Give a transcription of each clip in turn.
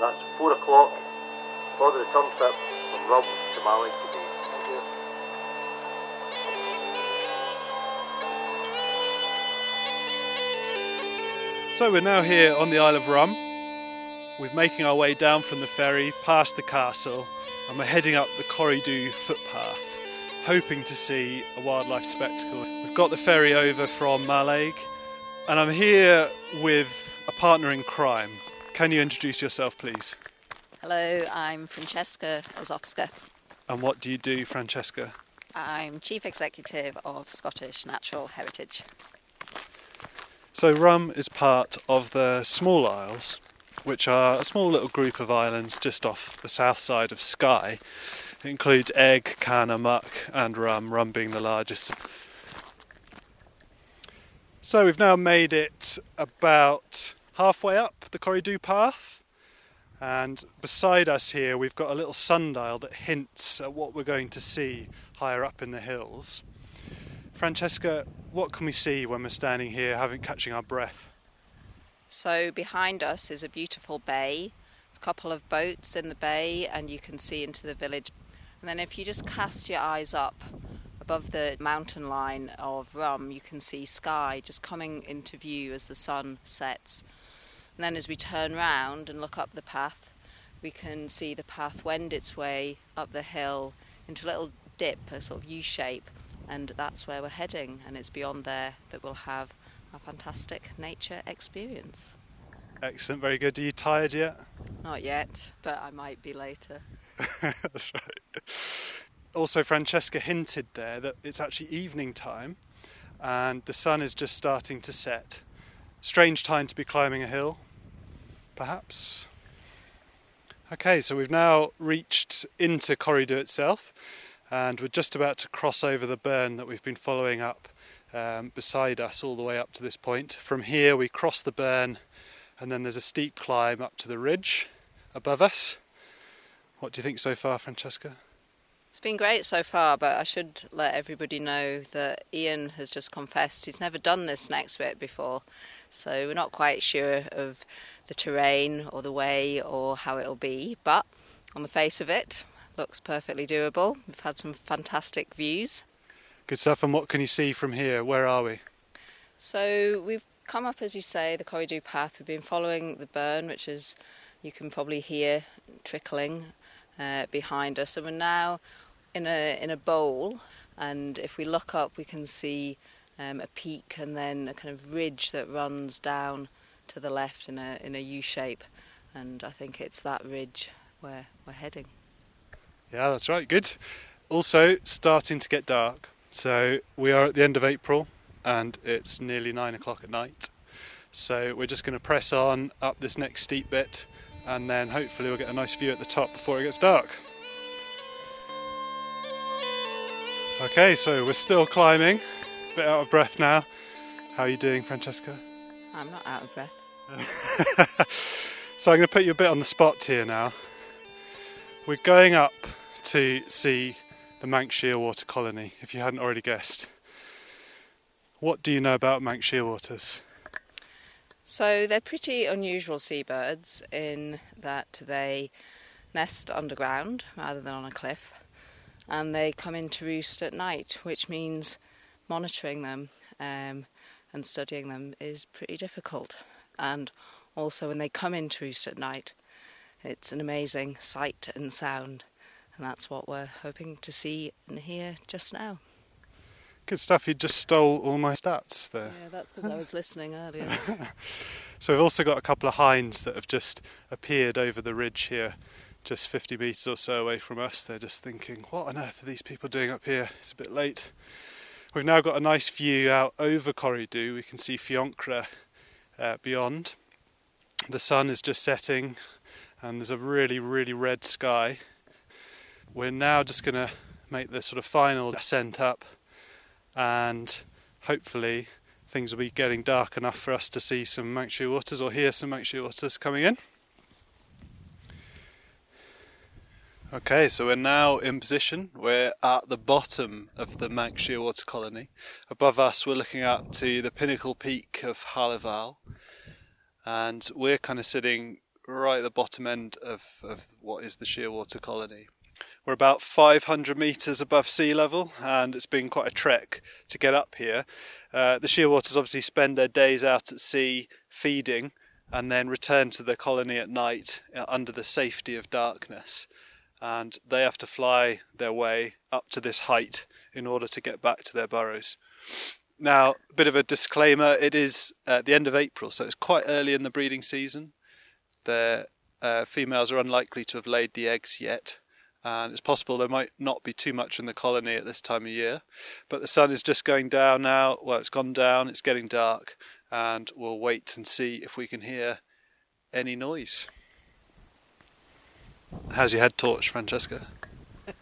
That's 4 o'clock for the return trip from Rum to Maui today. So we're now here on the Isle of Rum. We're making our way down from the ferry past the castle and we're heading up the Coire Dubh footpath, hoping to see a wildlife spectacle. We've got the ferry over from Mallaig and I'm here with a partner in crime. Can you introduce yourself, please? Hello, I'm Francesca Osowska. And what do you do, Francesca? I'm Chief Executive of Scottish Natural Heritage. So, Rum is part of the Small Isles, which are a small little group of islands just off the south side of Skye. It includes Eigg, Canna, Muck, and Rum, Rum being the largest. So, we've now made it about halfway up the Coire Dubh path, and beside us here we've got a little sundial that hints at what we're going to see higher up in the hills. Francesca, what can we see when we're standing here having catching our breath? So, behind us is a beautiful bay. There's a couple of boats in the bay, and you can see into the village. And then, if you just cast your eyes up above the mountain line of Rum, you can see Skye just coming into view as the sun sets. And then, as we turn round and look up the path, we can see the path wend its way up the hill into a little dip, a sort of U shape, and that's where we're heading. And it's beyond there that we'll have a fantastic nature experience. Excellent, very good. Are you tired yet? Not yet, but I might be later. That's right. Also, Francesca hinted there that it's actually evening time and the sun is just starting to set. Strange time to be climbing a hill, perhaps. Okay, so we've now reached into Coire Dubh itself and we're just about to cross over the burn that we've been following up um, beside us all the way up to this point. From here, we cross the burn, and then there's a steep climb up to the ridge above us. What do you think so far, Francesca? It's been great so far, but I should let everybody know that Ian has just confessed he's never done this next bit before, so we're not quite sure of the terrain or the way or how it'll be, but on the face of it, looks perfectly doable. We've had some fantastic views. Good stuff. And what can you see from here? Where are we? So we've come up, as you say, the Coire Dubh path. We've been following the burn, which is you can probably hear trickling uh, behind us. And we're now in a in a bowl, and if we look up, we can see um, a peak and then a kind of ridge that runs down to the left in a in a U shape. And I think it's that ridge where we're heading. Yeah, that's right. Good. Also, starting to get dark. So we are at the end of April, and it's nearly nine o'clock at night. So we're just going to press on up this next steep bit, and then hopefully we'll get a nice view at the top before it gets dark. Okay, so we're still climbing, a bit out of breath now. How are you doing, Francesca? I'm not out of breath. so I'm going to put you a bit on the spot here now. We're going up to see the Manx Shearwater colony, if you hadn't already guessed. What do you know about Manx Shearwaters? So they're pretty unusual seabirds in that they nest underground rather than on a cliff, and they come in to roost at night, which means monitoring them um, and studying them is pretty difficult. And also, when they come in to roost at night, it's an amazing sight and sound. And that's what we're hoping to see and hear just now. Good stuff. You just stole all my stats there. Yeah, that's because I was listening earlier. so we've also got a couple of hinds that have just appeared over the ridge here, just 50 metres or so away from us. They're just thinking, what on earth are these people doing up here? It's a bit late. We've now got a nice view out over Coire Dubh. We can see Fionchra uh, beyond. The sun is just setting, and there's a really, really red sky. We're now just going to make the sort of final ascent up, and hopefully things will be getting dark enough for us to see some Manx Shearwaters or hear some Manx Shearwaters coming in. Okay, so we're now in position. We're at the bottom of the Manx Shearwater colony. Above us, we're looking up to the pinnacle peak of Hallival, and we're kind of sitting right at the bottom end of, of what is the Shearwater colony. We're about 500 metres above sea level, and it's been quite a trek to get up here. Uh, the shearwaters obviously spend their days out at sea feeding and then return to the colony at night uh, under the safety of darkness and they have to fly their way up to this height in order to get back to their burrows. Now, a bit of a disclaimer it is at the end of April, so it's quite early in the breeding season. The uh, females are unlikely to have laid the eggs yet, and it's possible there might not be too much in the colony at this time of year. But the sun is just going down now. Well, it's gone down, it's getting dark, and we'll wait and see if we can hear any noise. How's your head torch, Francesca?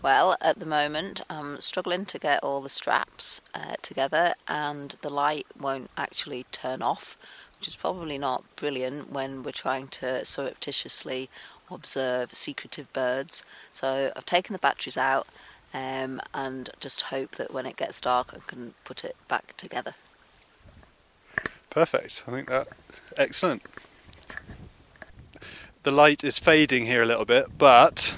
Well, at the moment, I'm struggling to get all the straps uh, together, and the light won't actually turn off, which is probably not brilliant when we're trying to surreptitiously observe secretive birds. So I've taken the batteries out um, and just hope that when it gets dark, I can put it back together. Perfect. I think that excellent the light is fading here a little bit, but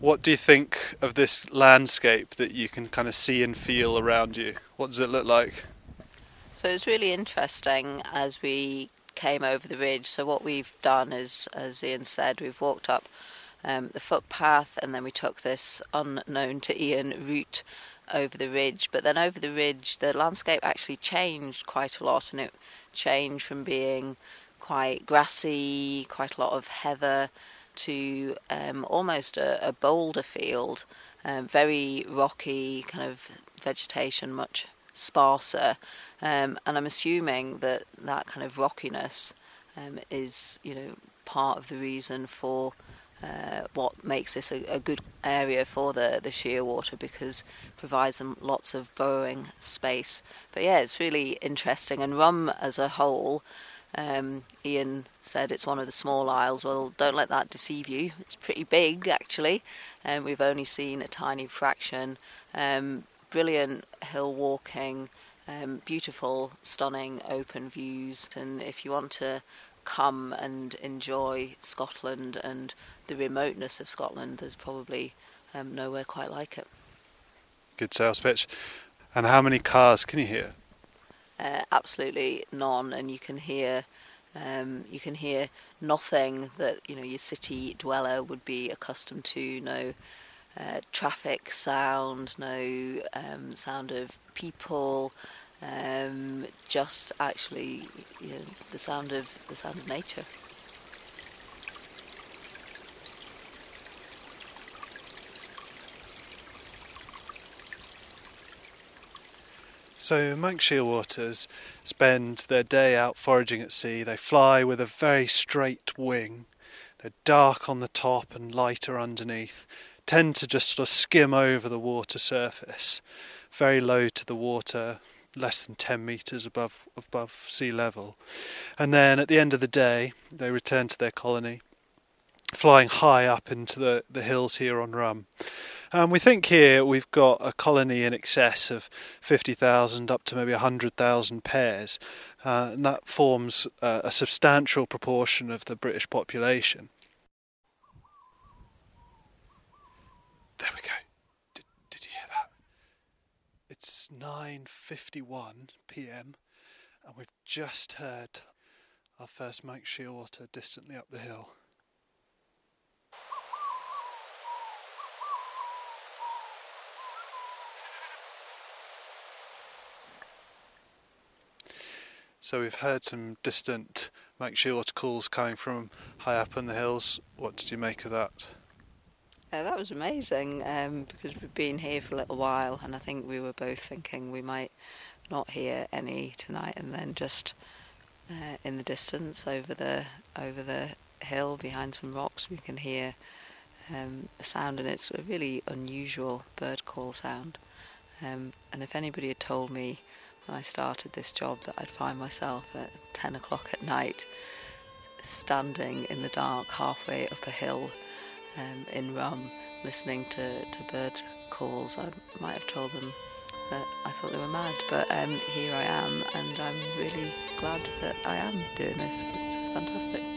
what do you think of this landscape that you can kind of see and feel around you? What does it look like? So it's really interesting as we came over the ridge. So what we've done is, as Ian said, we've walked up um, the footpath and then we took this unknown to Ian route over the ridge. But then over the ridge, the landscape actually changed quite a lot, and it changed from being quite grassy, quite a lot of heather, to um, almost a, a, boulder field, um, very rocky, kind of vegetation, much sparser. Um, and I'm assuming that that kind of rockiness um, is, you know, part of the reason for uh, what makes this a, a, good area for the, the shearwater because it provides them lots of burrowing space. But yeah, it's really interesting. And Rum as a whole um, Ian said it's one of the small isles. Well, don't let that deceive you. It's pretty big, actually. Um, we've only seen a tiny fraction. Um, brilliant hill walking, um, beautiful, stunning open views. And if you want to come and enjoy Scotland and the remoteness of Scotland, there's probably um, nowhere quite like it. Good sales pitch. And how many cars can you hear? uh, absolutely none, and you can hear um, you can hear nothing that you know your city dweller would be accustomed to. No uh, traffic sound, no um, sound of people. Um, just actually you know, the sound of the sound of nature. So Manx shearwaters spend their day out foraging at sea. They fly with a very straight wing. They're dark on the top and lighter underneath. Tend to just sort of skim over the water surface, very low to the water, less than 10 meters above above sea level. And then at the end of the day, they return to their colony, flying high up into the, the hills here on Rum. And we think here we've got a colony in excess of 50,000 up to maybe 100,000 pairs, uh, and that forms uh, a substantial proportion of the British population. There we go. Did, did you hear that? It's 9:51 p.m. and we've just heard our first Manx shearwater distantly up the hill. So we've heard some distant Manx shearwater calls coming from high up in the hills. What did you make of that? Uh, that was amazing um, because we've been here for a little while, and I think we were both thinking we might not hear any tonight, and then just uh, in the distance over the over the hill behind some rocks, we can hear um, a sound, and it's a really unusual bird call sound. Um, and if anybody had told me when I started this job that I'd find myself at 10 o'clock at night standing in the dark halfway up a hill um, in Rum, listening to, to bird calls. I might have told them that I thought they were mad, but um, here I am, and I'm really glad that I am doing this. It's fantastic.